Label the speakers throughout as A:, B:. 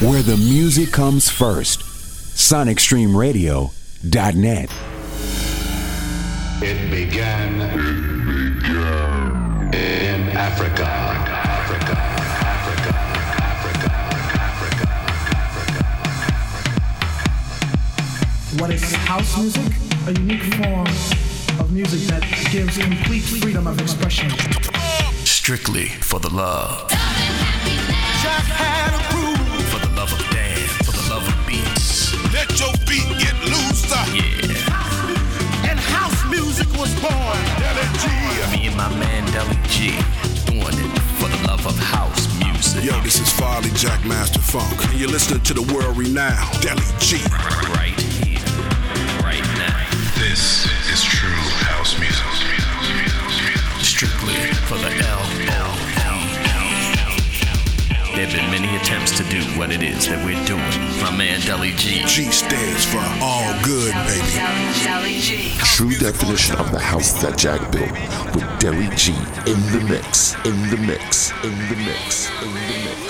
A: where the music comes first. SonicStreamRadio.net.
B: It began. It began in Africa. Africa. Africa. Africa. Africa.
C: What is house music? A unique form of music that gives complete freedom of expression.
D: Strictly for the love.
E: Loose.
D: Yeah.
E: And house music was born. Deli G.
D: Me and my man Deli G doing it for the love of house music.
F: Yo, this is Farley Jack Master Funk, and you're listening to the world renowned Deli G.
D: Right here, right now.
G: This is true house music.
D: Strictly for the L L L. There have been many attempts to do what it is that we're doing. My man Deli G.
F: G stands for all good, baby.
H: True definition of the house that Jack built with Deli G in the mix, in the mix, in the mix, in the mix.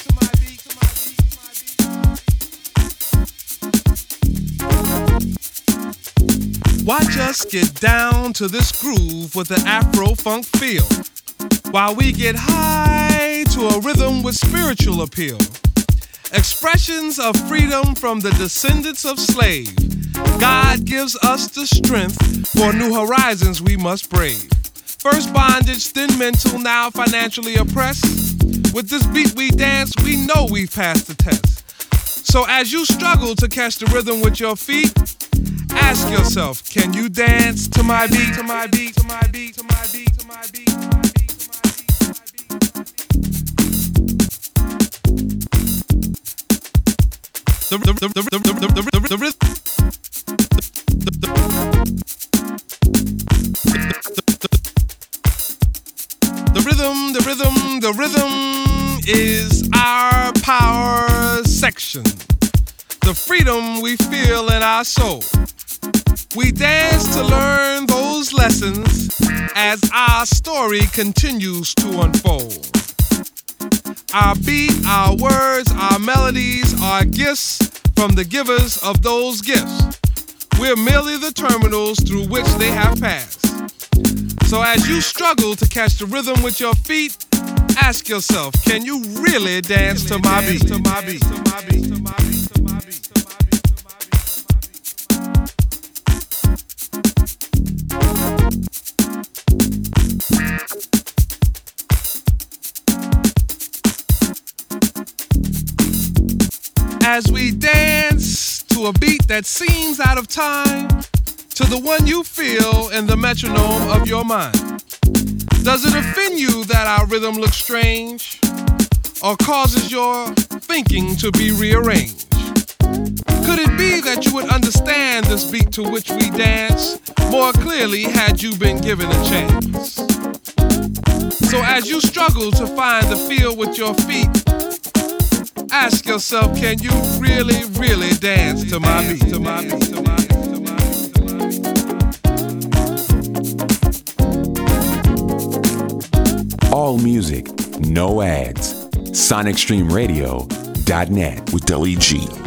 I: my beat, us get down to this groove with the Afro funk feel, while we get high to a rhythm with spiritual appeal. Expressions of freedom from the descendants of slaves. God gives us the strength for new horizons we must brave. First bondage, then mental, now financially oppressed. With this beat we dance, we know we've passed the test. So as you struggle to catch the rhythm with your feet, ask yourself, can you dance to my beat, to my beat, to my beat, to my beat, to my beat? The, the, the, the, the, the, the, the, the, the, The rhythm, the rhythm, the rhythm is our power section. The freedom we feel in our soul. We dance to learn those lessons as our story continues to unfold. Our beat, our words, our melodies are gifts from the givers of those gifts. We're merely the terminals through which they have passed. So as you struggle to catch the rhythm with your feet, ask yourself, can you really dance to my beat? To my beat. As we dance to a beat that seems out of time, to the one you feel in the metronome of your mind. Does it offend you that our rhythm looks strange or causes your thinking to be rearranged? Could it be that you would understand this beat to which we dance more clearly had you been given a chance? So as you struggle to find the feel with your feet, ask yourself, can you really, really dance to my beat, to my beat, to my beat?
A: All music, no ads. SonicStreamRadio.net.
H: with Deli G.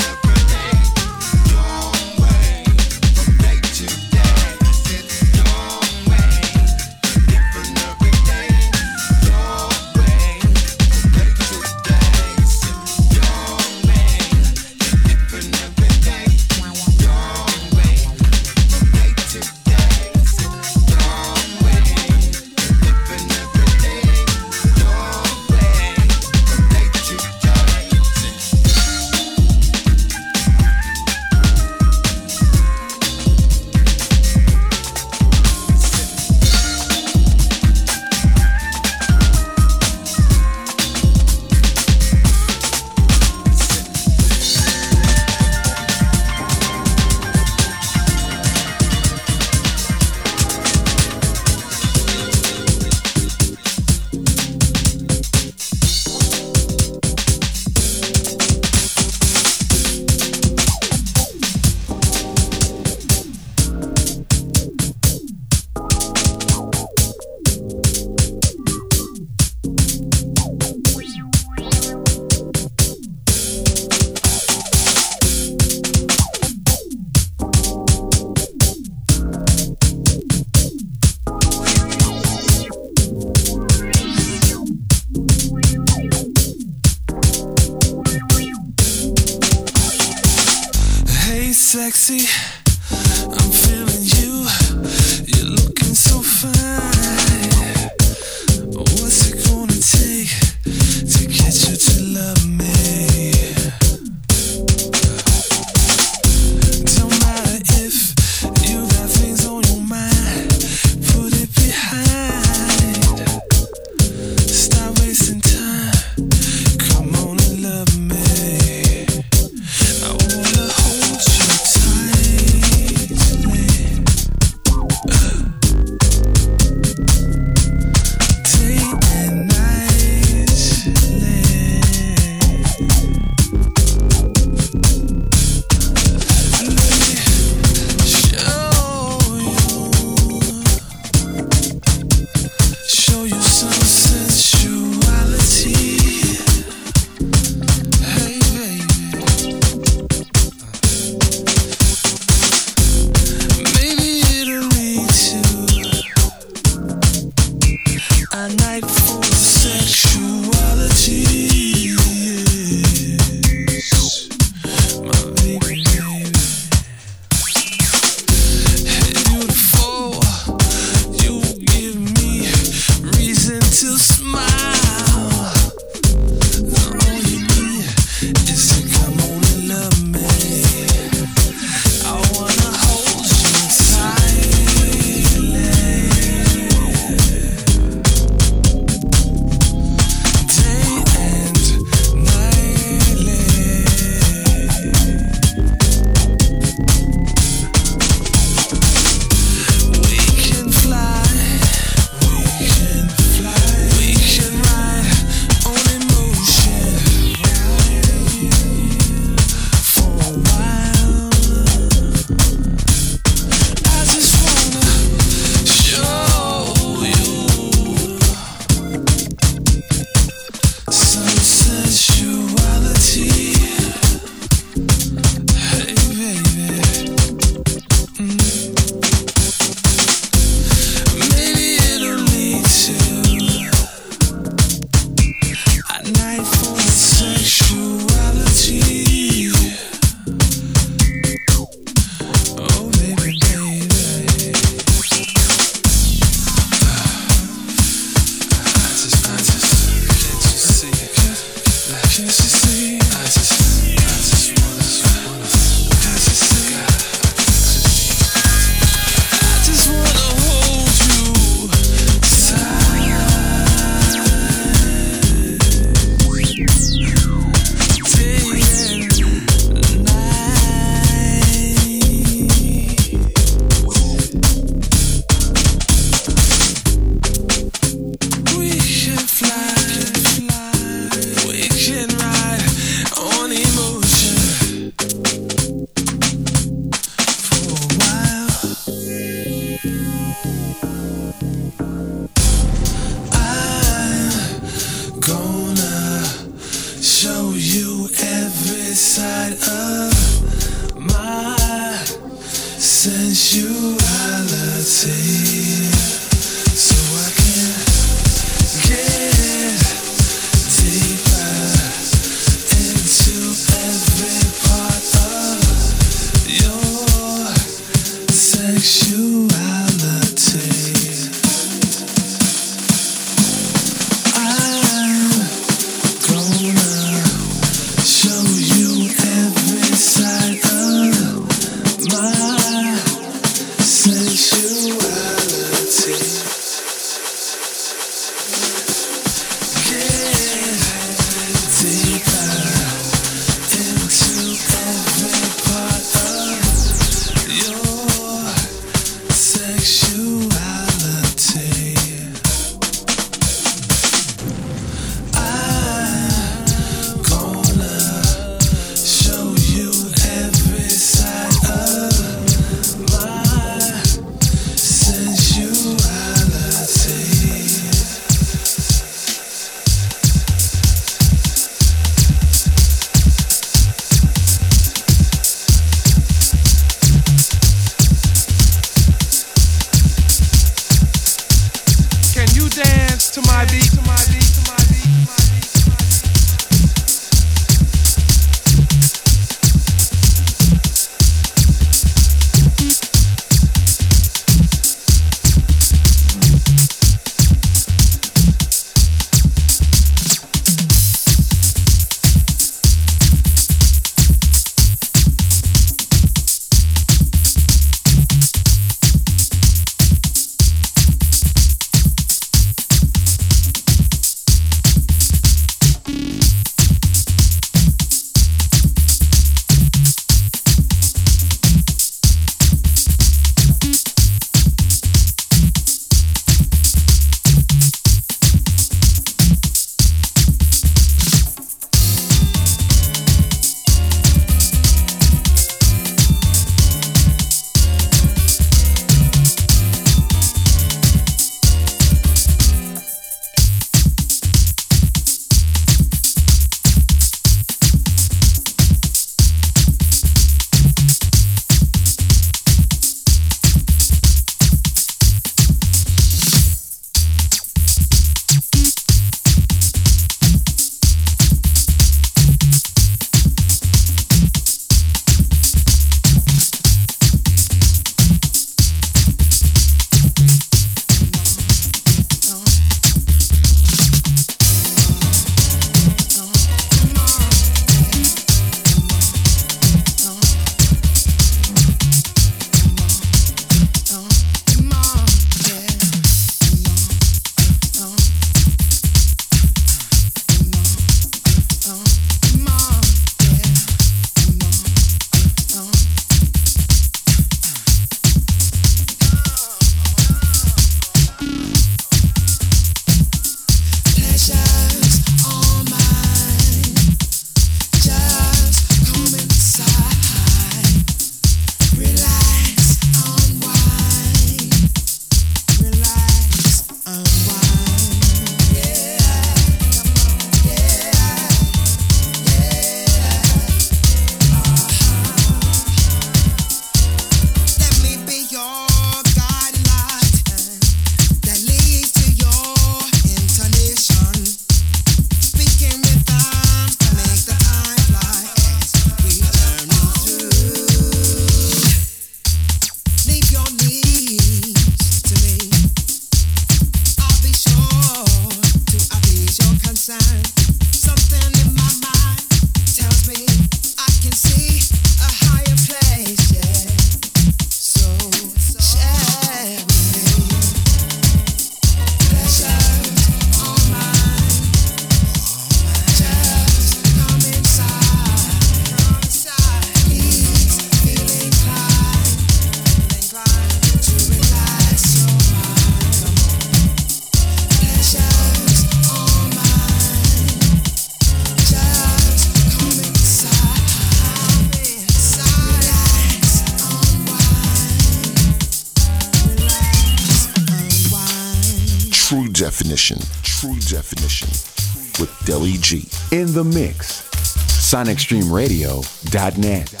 A: SonicStreamRadio.net.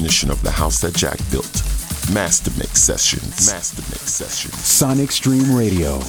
H: definition of the house that Jack built. Master Mix Sessions. Master Mix Sessions.
A: Sonic Stream Radio.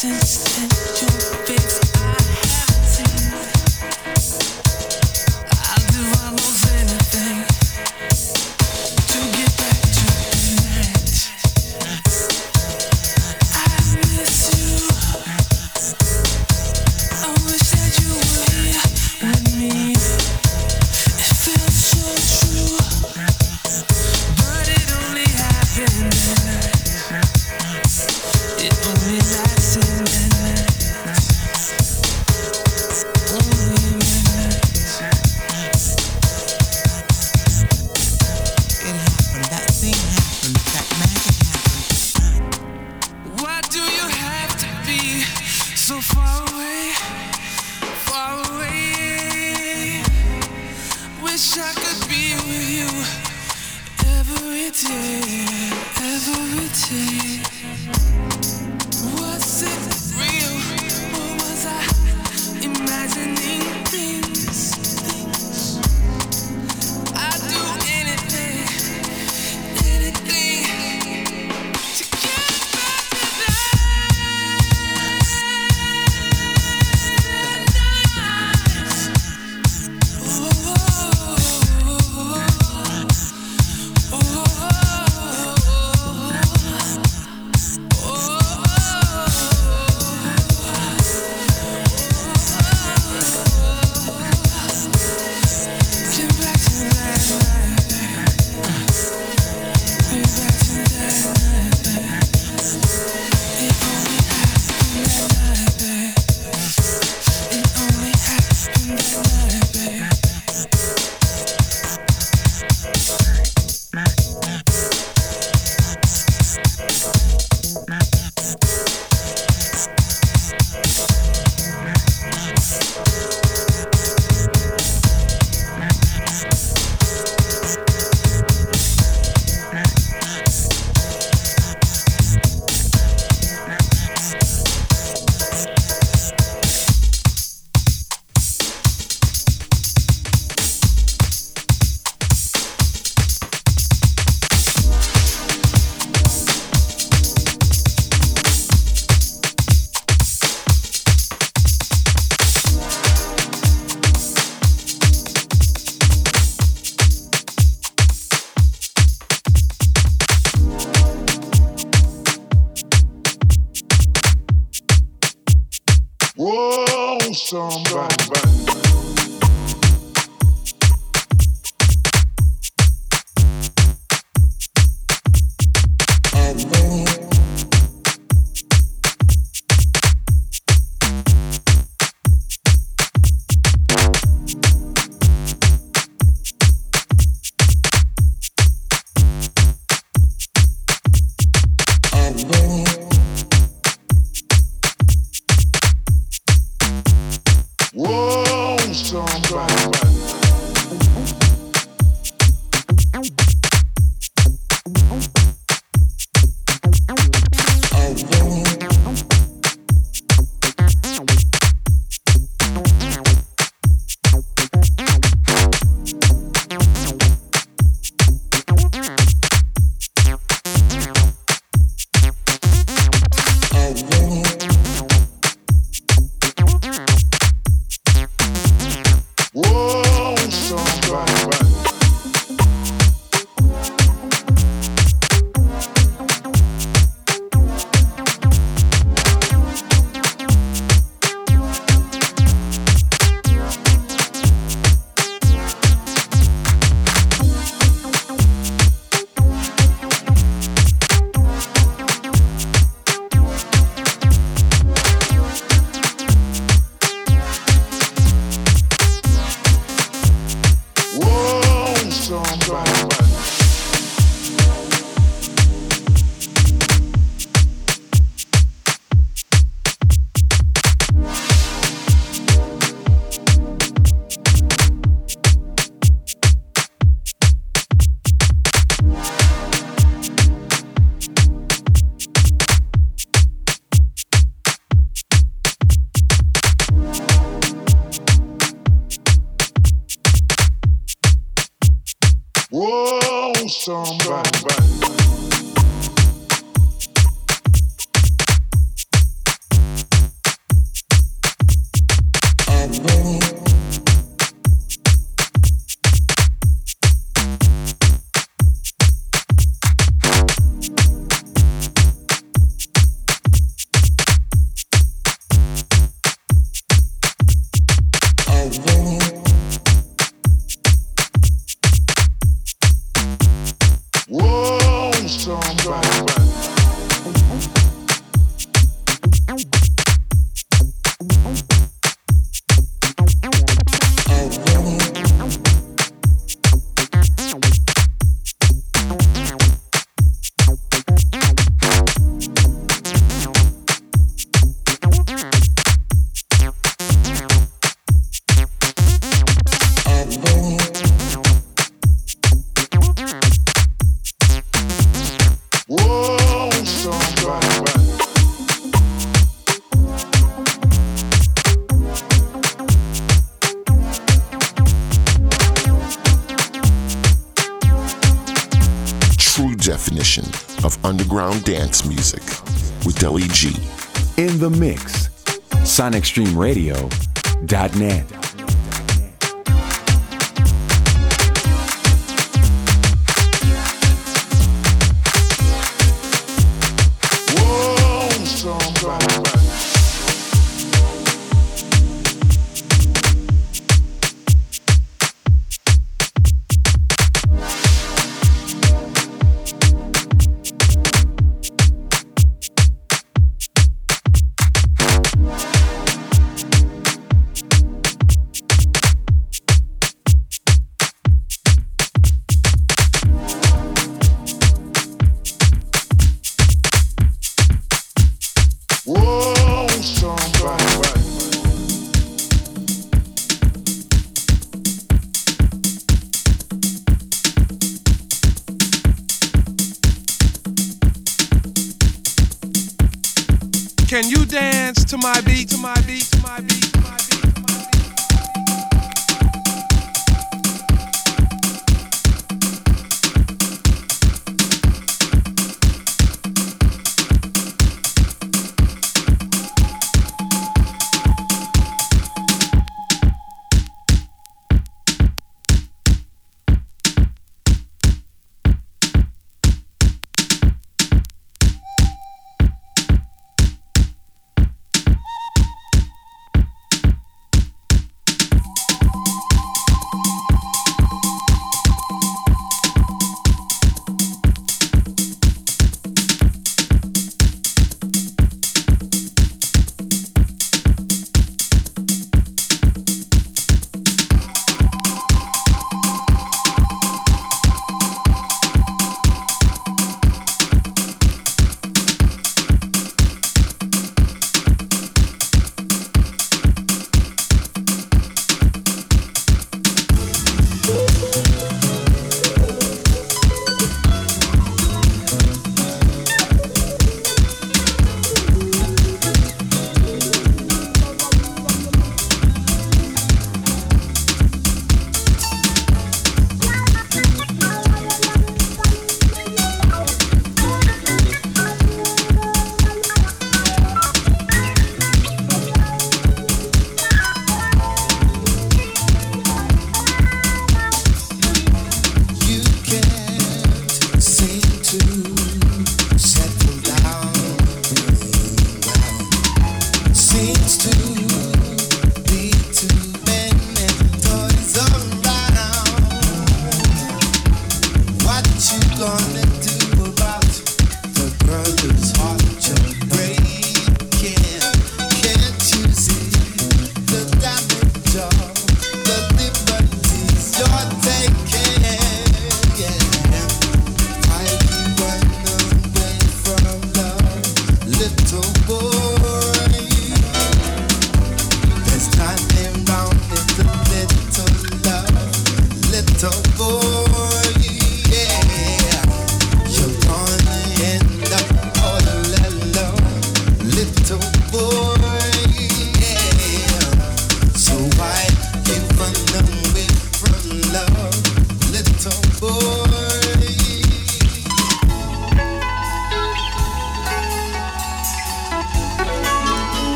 J: Since then, your
K: faith underground dance music with Deli G.
I: In the mix, sonicstreamradio.net.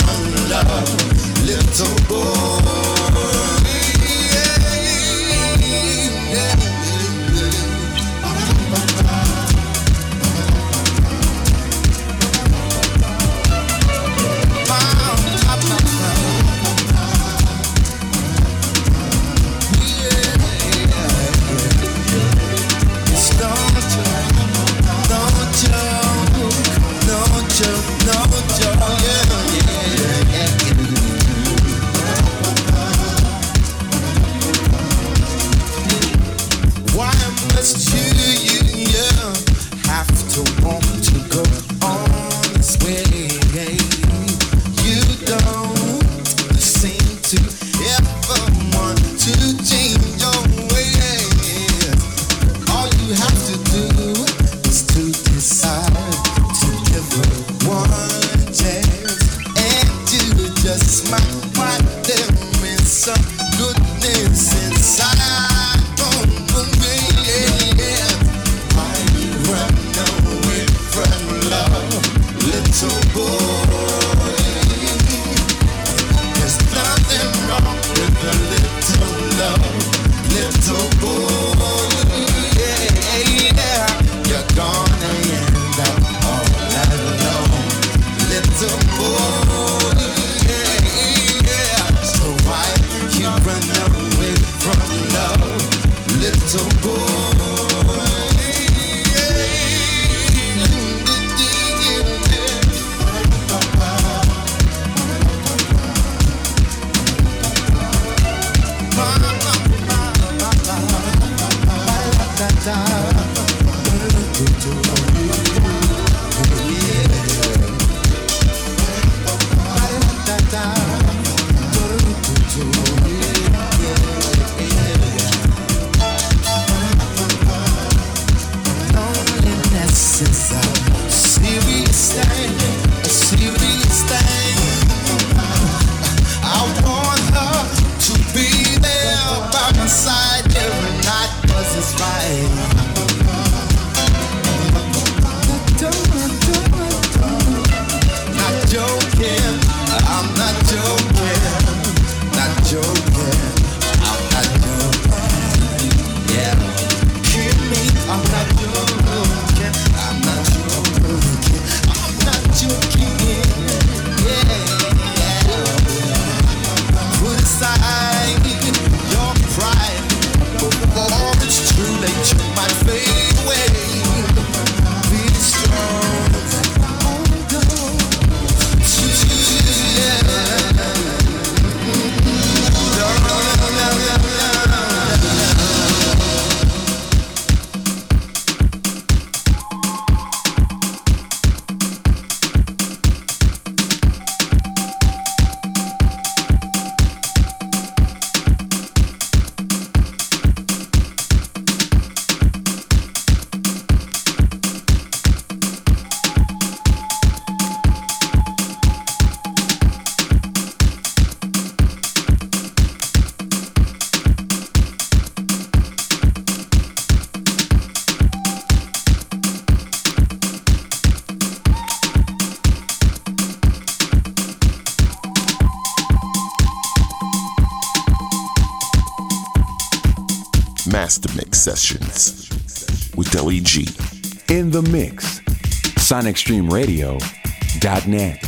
L: from love, little boy.
H: Master Mix Sessions with Deli G.
A: In the mix, sonicstreamradio.net.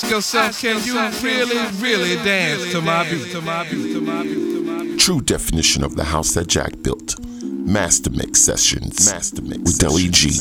I: Ask yourself, can you really, really dance to my beat? To my beat, to my beat, to my beat.
H: True definition of the house that Jack built. Master Mix Sessions. Master Mix with Deli G.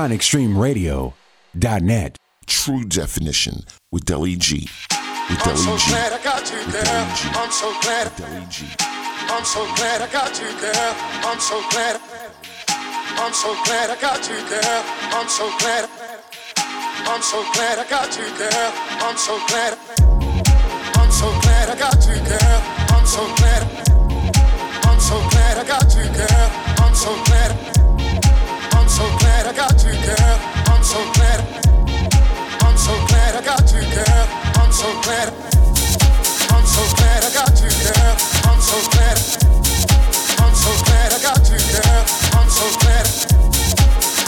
A: SonicStreamRadio.net.
H: True definition with Deli G. With
E: I'm
H: Deli
E: so
H: G.
E: glad I got you,
H: With
E: girl.
H: Deli G.
E: I'm so glad.
H: Deli G.
E: I'm so glad I got you, girl. I'm so glad. I'm so glad I got you, girl. I'm so glad. I'm so glad I got you, girl. I'm so glad. I'm so glad I got you, girl. I'm so glad. I'm so glad I got you, girl. I'm so glad. Glad got you, girl. I'm so glad. I'm so glad I got you, girl. I'm so glad. I'm so glad I got you, girl. I'm so glad. I'm so glad I got you, girl. I'm so glad.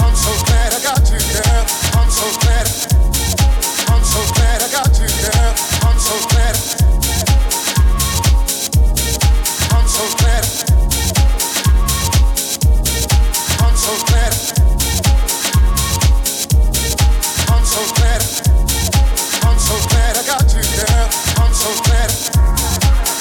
E: I'm so glad I got you, girl. I'm so glad. I'm so glad I got you, girl. I'm so glad. I'm so glad. I'm so glad. So glad I got you, girl. I'm so glad.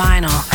M: Vinyl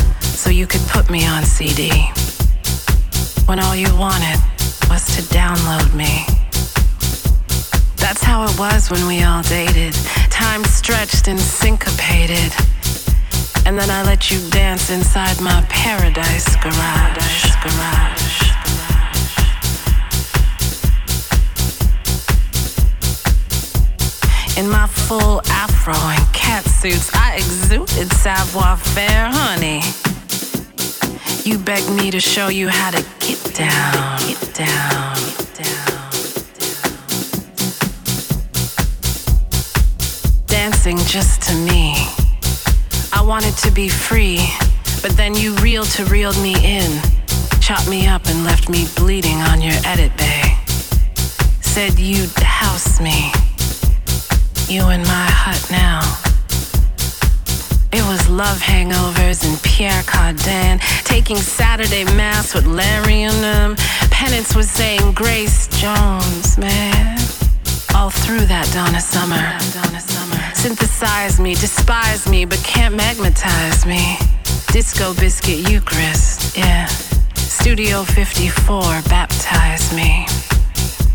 M: 54 baptized me.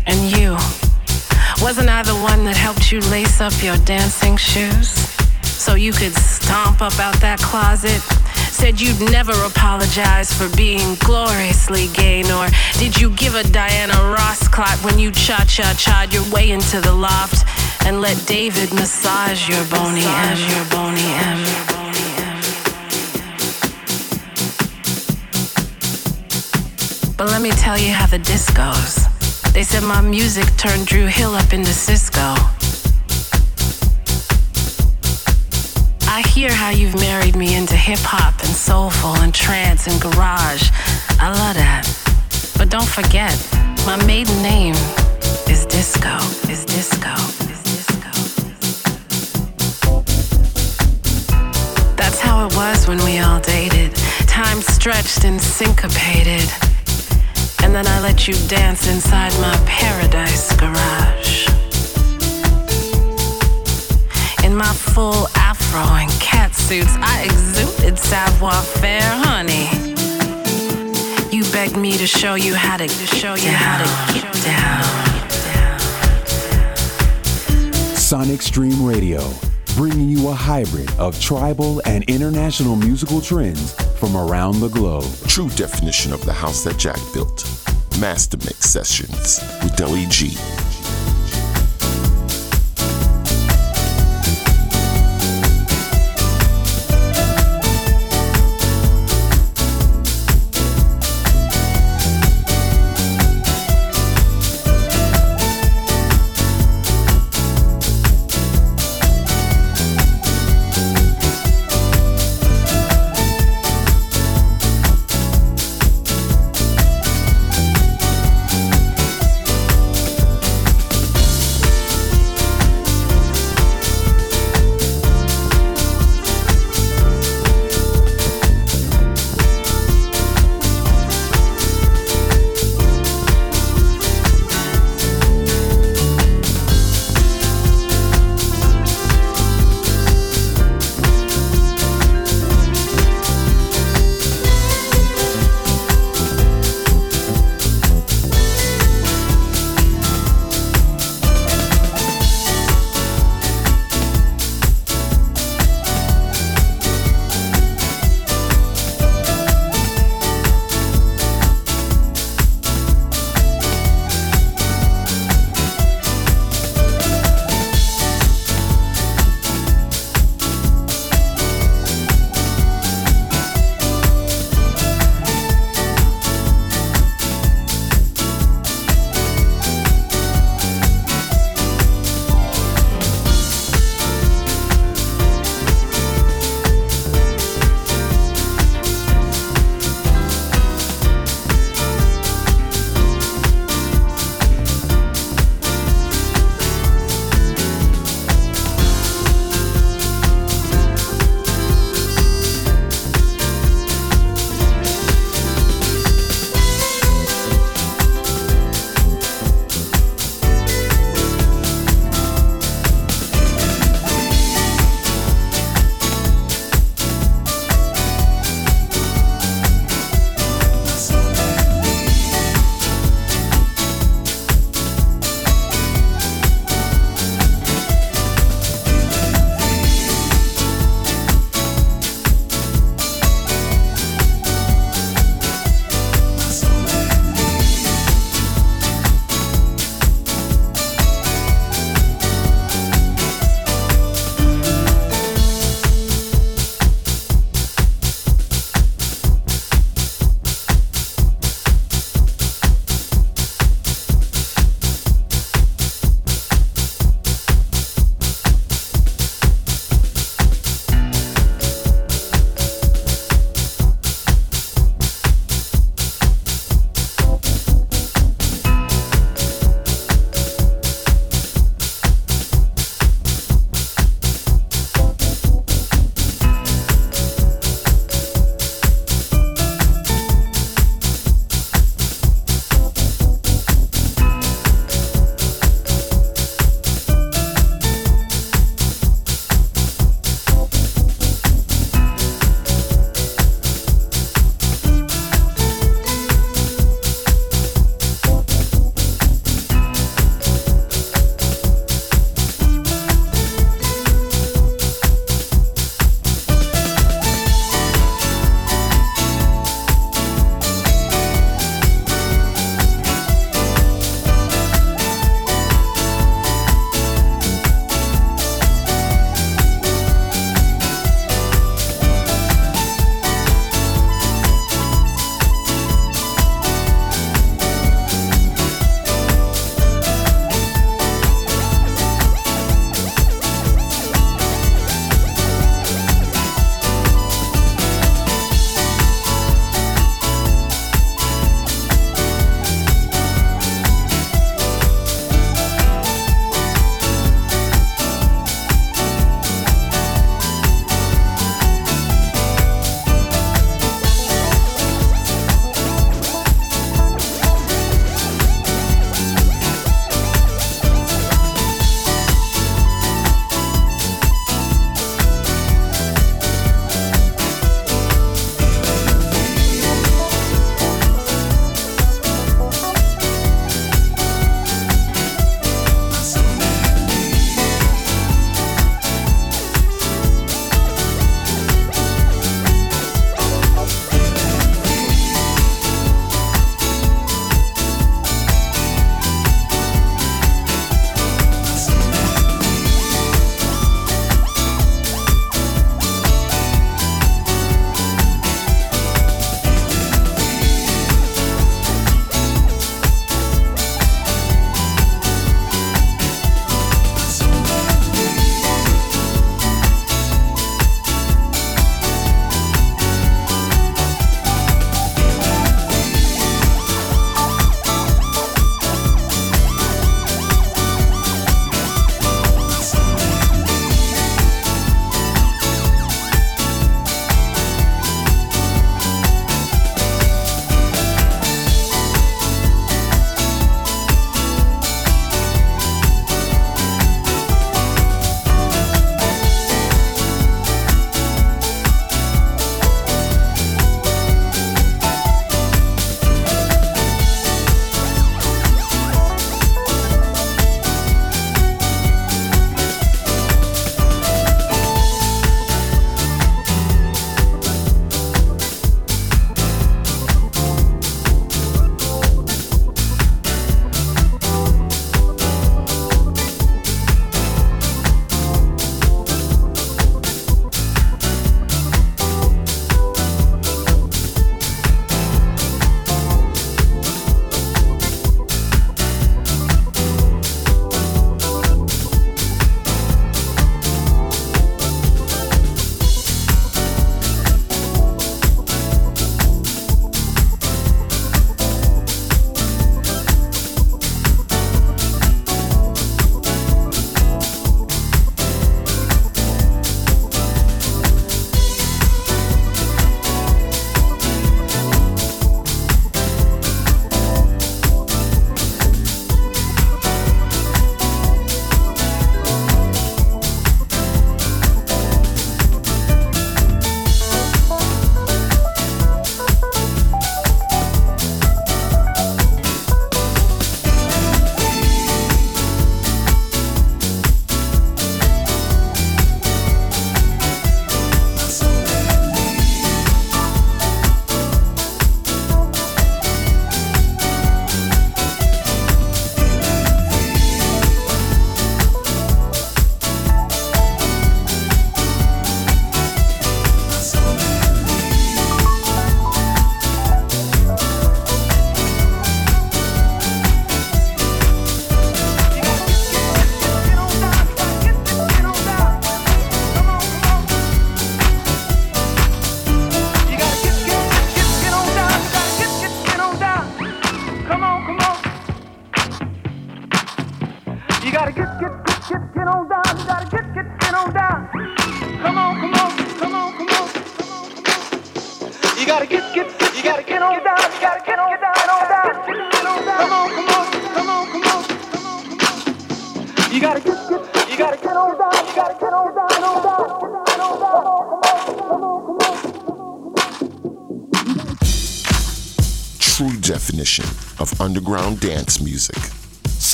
M: And you. Wasn't I the one that helped you lace up your dancing shoes? So you could stomp up out that closet? Said you'd never apologize for being gloriously gay, nor did you give a Diana Ross clap when you cha cha cha'd your way into the loft and let David massage your Boney M, your Boney M. But let me tell you how the disc goes. They said my music turned Drew Hill up into Cisco. I hear how you've married me into hip hop and soulful and trance and garage. I love that. But don't forget, my maiden name is Disco, is Disco, is Disco. That's how it was when we all dated. Time stretched and syncopated. And then I let you dance inside my paradise garage. In my full afro and cat suits, I exuded savoir faire, honey. You begged me to show you how to show you how to get down.
A: Sonic Stream Radio, bringing you a hybrid of tribal and international musical trends from around the globe.
H: True definition of the house that Jack built. Master Mix Sessions with Deli G.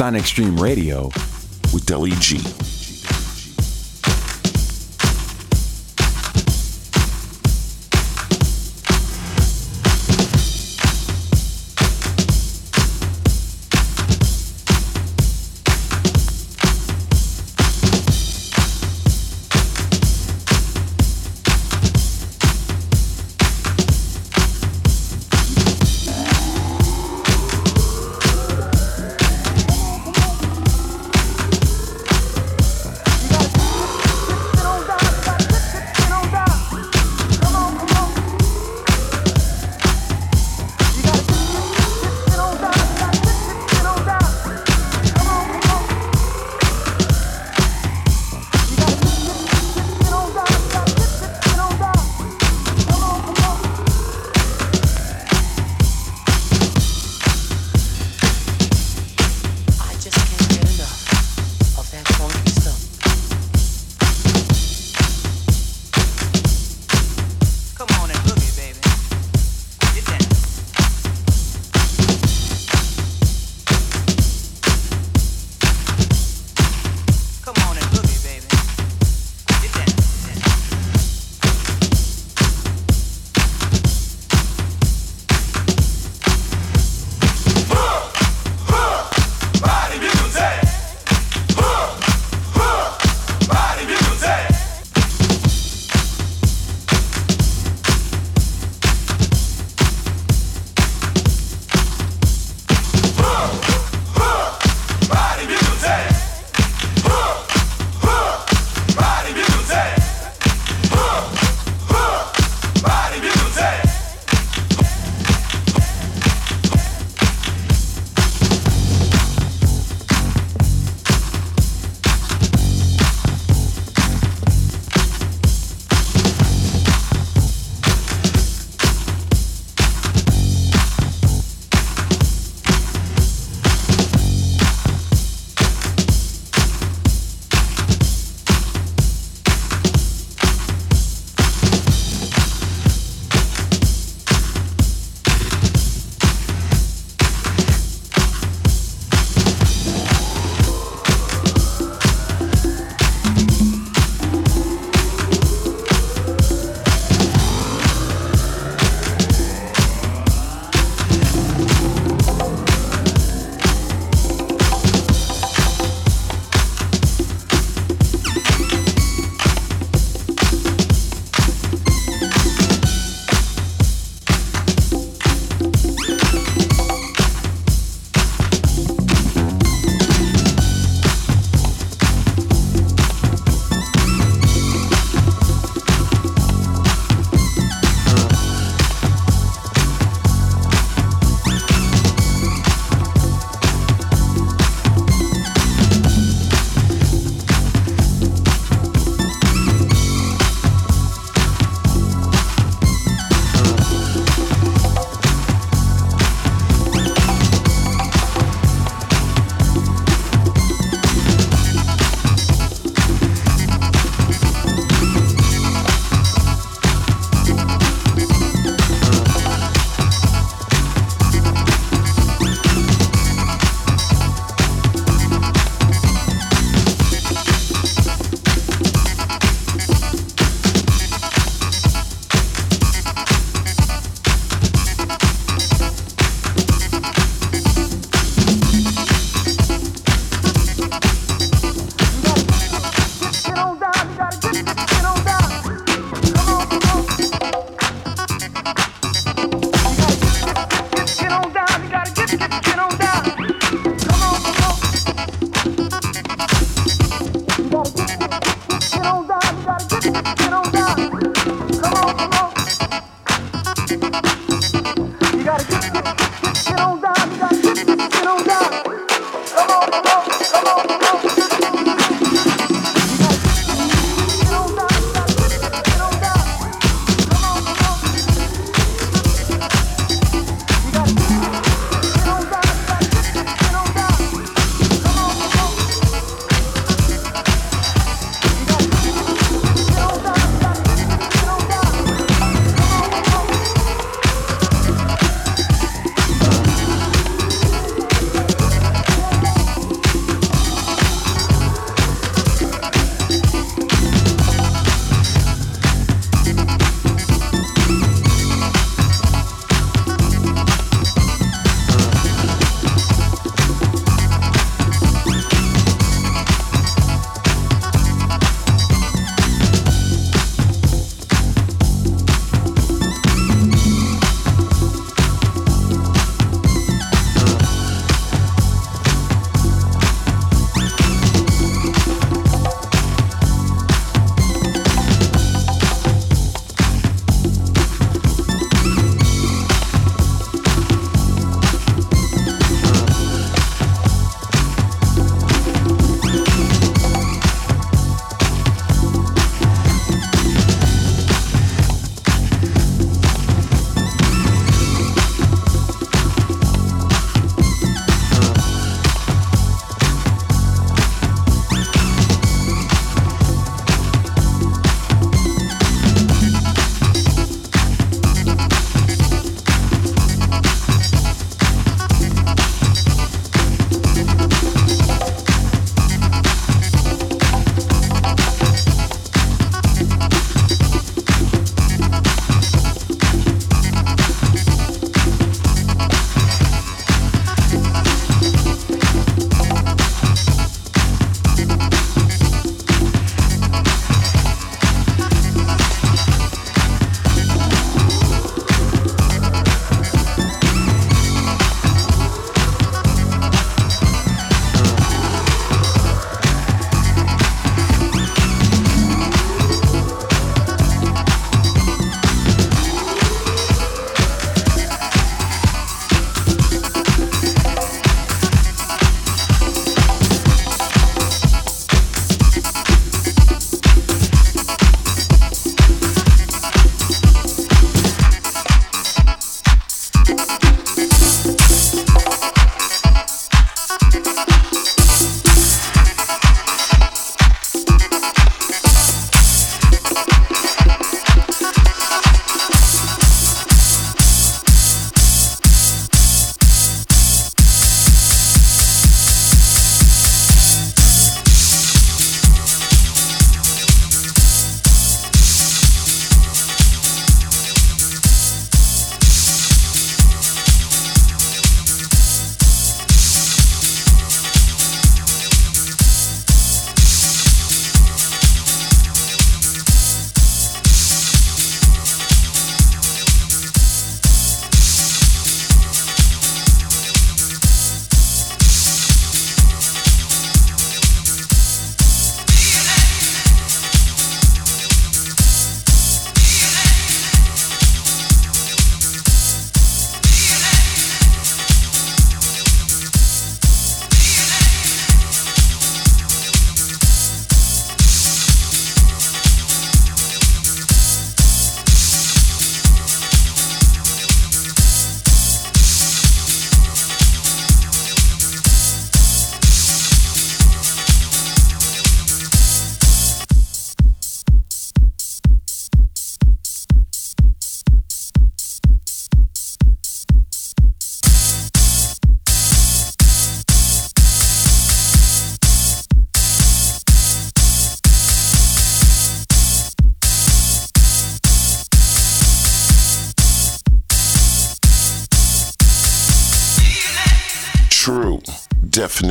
A: Sonic Stream Radio
H: with Deli G.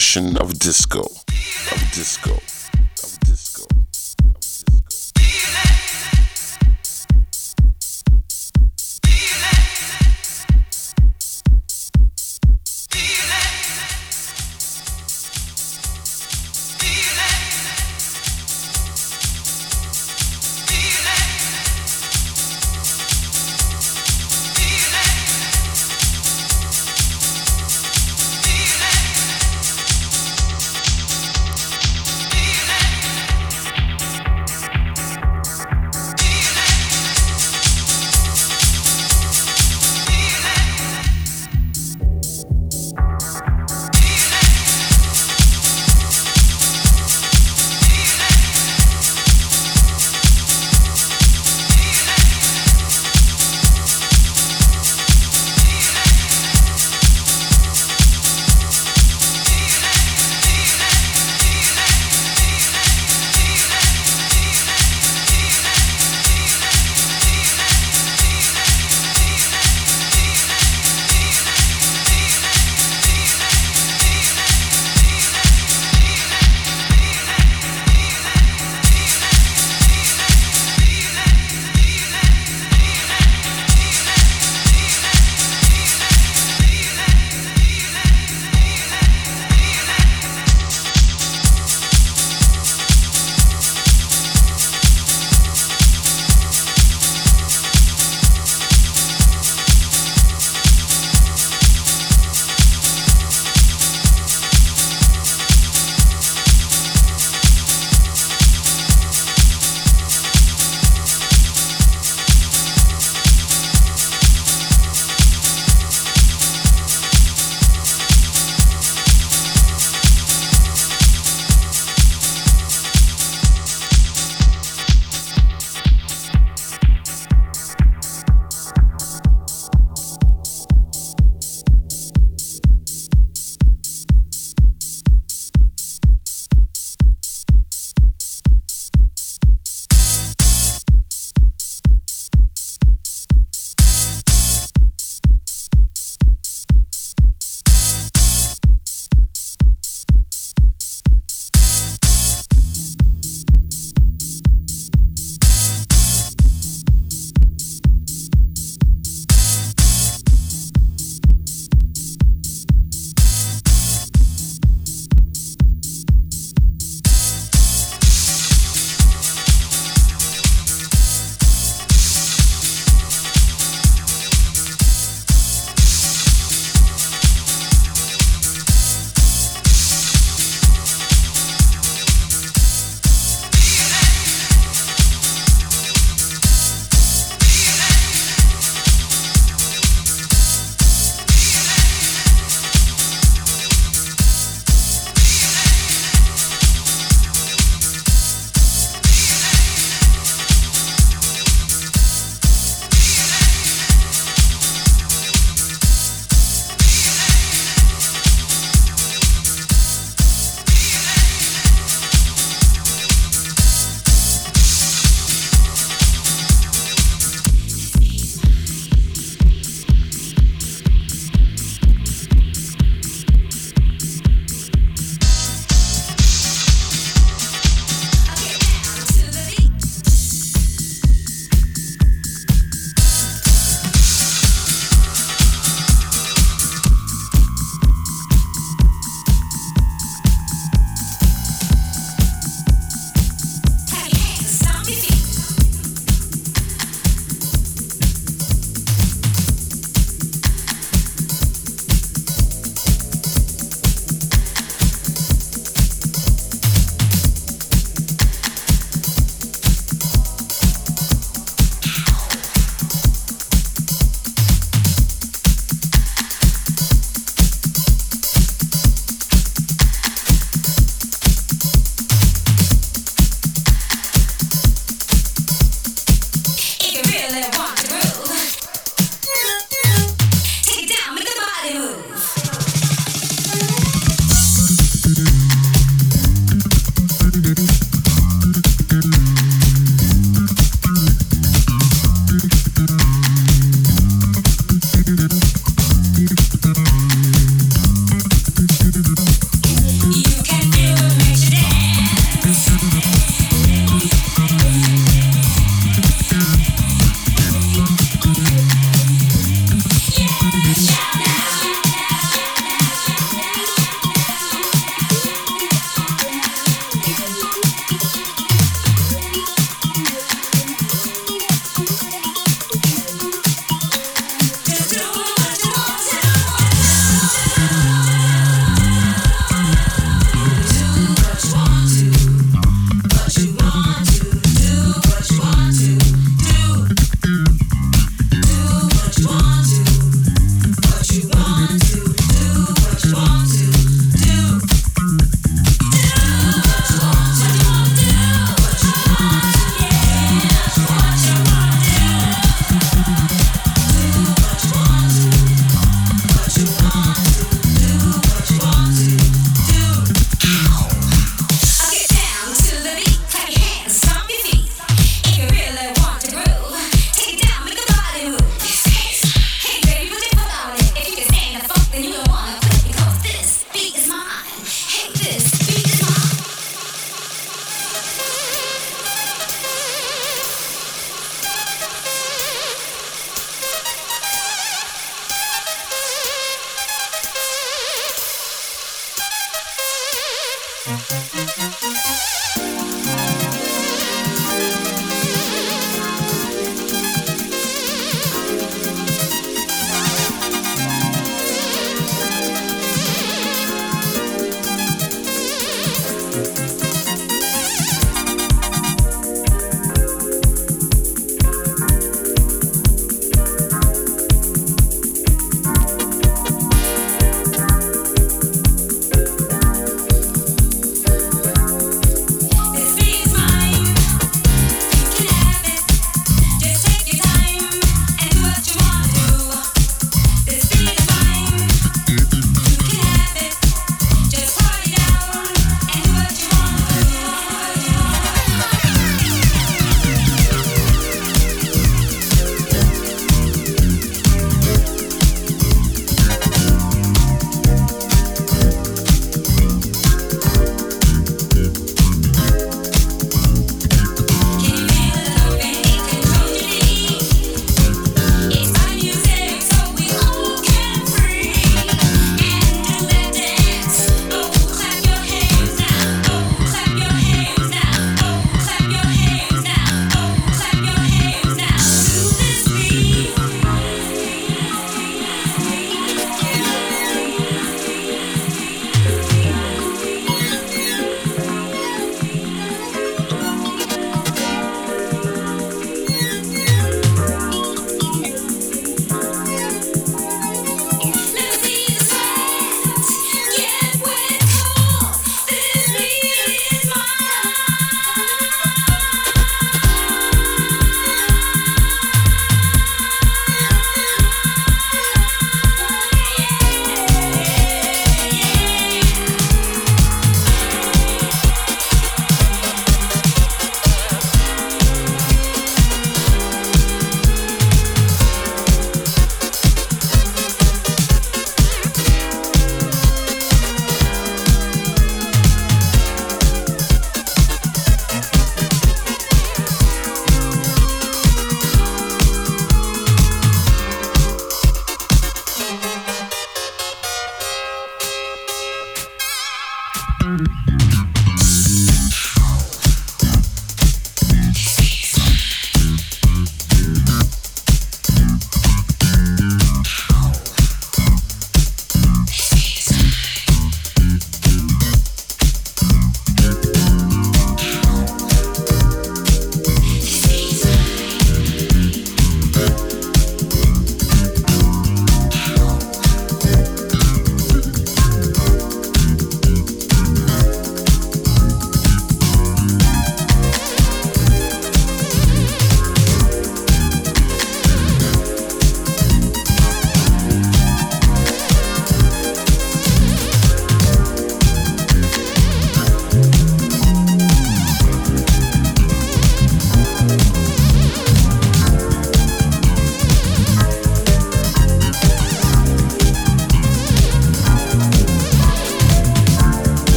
H: definition of disco. Of disco.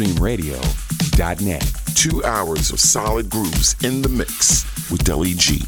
A: SonicStreamRadio.net.
H: Two hours of solid grooves in the mix. With Deli G.